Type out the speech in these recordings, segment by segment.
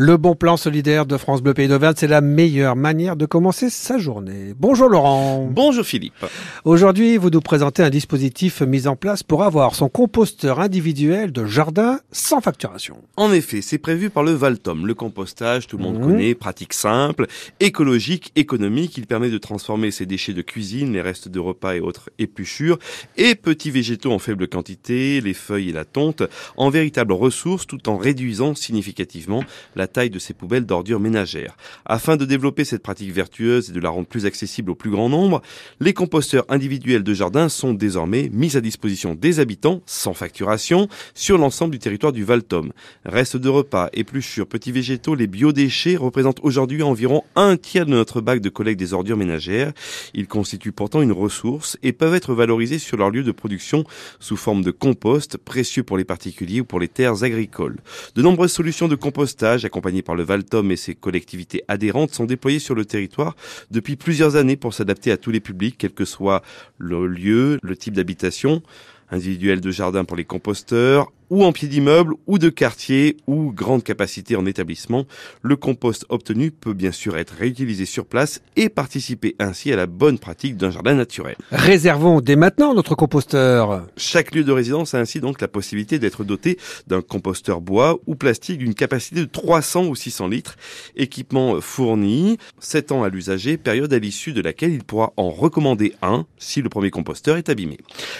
Le bon plan solidaire de France Bleu Pays d'Auvergne, c'est la meilleure manière de commencer sa journée. Bonjour Laurent. Bonjour Philippe. Aujourd'hui, vous nous présentez un dispositif mis en place pour avoir son composteur individuel de jardin sans facturation. En effet, c'est prévu par le Valtom. Le compostage, tout le monde Mhm. connaît, pratique simple, écologique, économique. Il permet de transformer ses déchets de cuisine, les restes de repas et autres épluchures, et petits végétaux en faible quantité, les feuilles et la tonte, en véritables ressources tout en réduisant significativement la taille de ces poubelles d'ordures ménagères. Afin de développer cette pratique vertueuse et de la rendre plus accessible au plus grand nombre, les composteurs individuels de jardin sont désormais mis à disposition des habitants sans facturation sur l'ensemble du territoire du Valtom. Restes de repas, épluchures, petits végétaux, les biodéchets représentent aujourd'hui environ un tiers de notre bac de collecte des ordures ménagères. Ils constituent pourtant une ressource et peuvent être valorisés sur leur lieu de production sous forme de compost, précieux pour les particuliers ou pour les terres agricoles. De nombreuses solutions de compostage, accompagnées par le Valtom et ses collectivités adhérentes, sont déployées sur le territoire depuis plusieurs années pour s'adapter à tous les publics, quel que soit le lieu, le type d'habitation individuel de jardin pour les composteurs, ou en pied d'immeuble, ou de quartier, ou grande capacité en établissement. Le compost obtenu peut bien sûr être réutilisé sur place et participer ainsi à la bonne pratique d'un jardin naturel. Réservons dès maintenant notre composteur. Chaque lieu de résidence a ainsi donc la possibilité d'être doté d'un composteur bois ou plastique d'une capacité de 300 ou 600 litres, équipement fourni, 7 ans à l'usager, période à l'issue de laquelle il pourra en recommander un si le premier composteur est abîmé.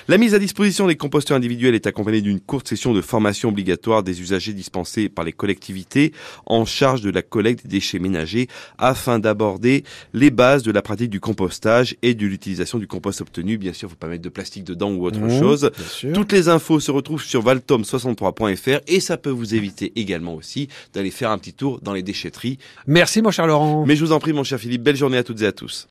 La mise à disposition des composteurs individuels est accompagnée d'une courte session de formation obligatoire des usagers dispensés par les collectivités en charge de la collecte des déchets ménagers afin d'aborder les bases de la pratique du compostage et de l'utilisation du compost obtenu. Bien sûr, faut pas mettre de plastique dedans ou autre Mmh, chose. Toutes les infos se retrouvent sur valtom63.fr et ça peut vous éviter également aussi d'aller faire un petit tour dans les déchetteries. Merci mon cher Laurent. Mais je vous en prie, mon cher Philippe, belle journée à toutes et à tous.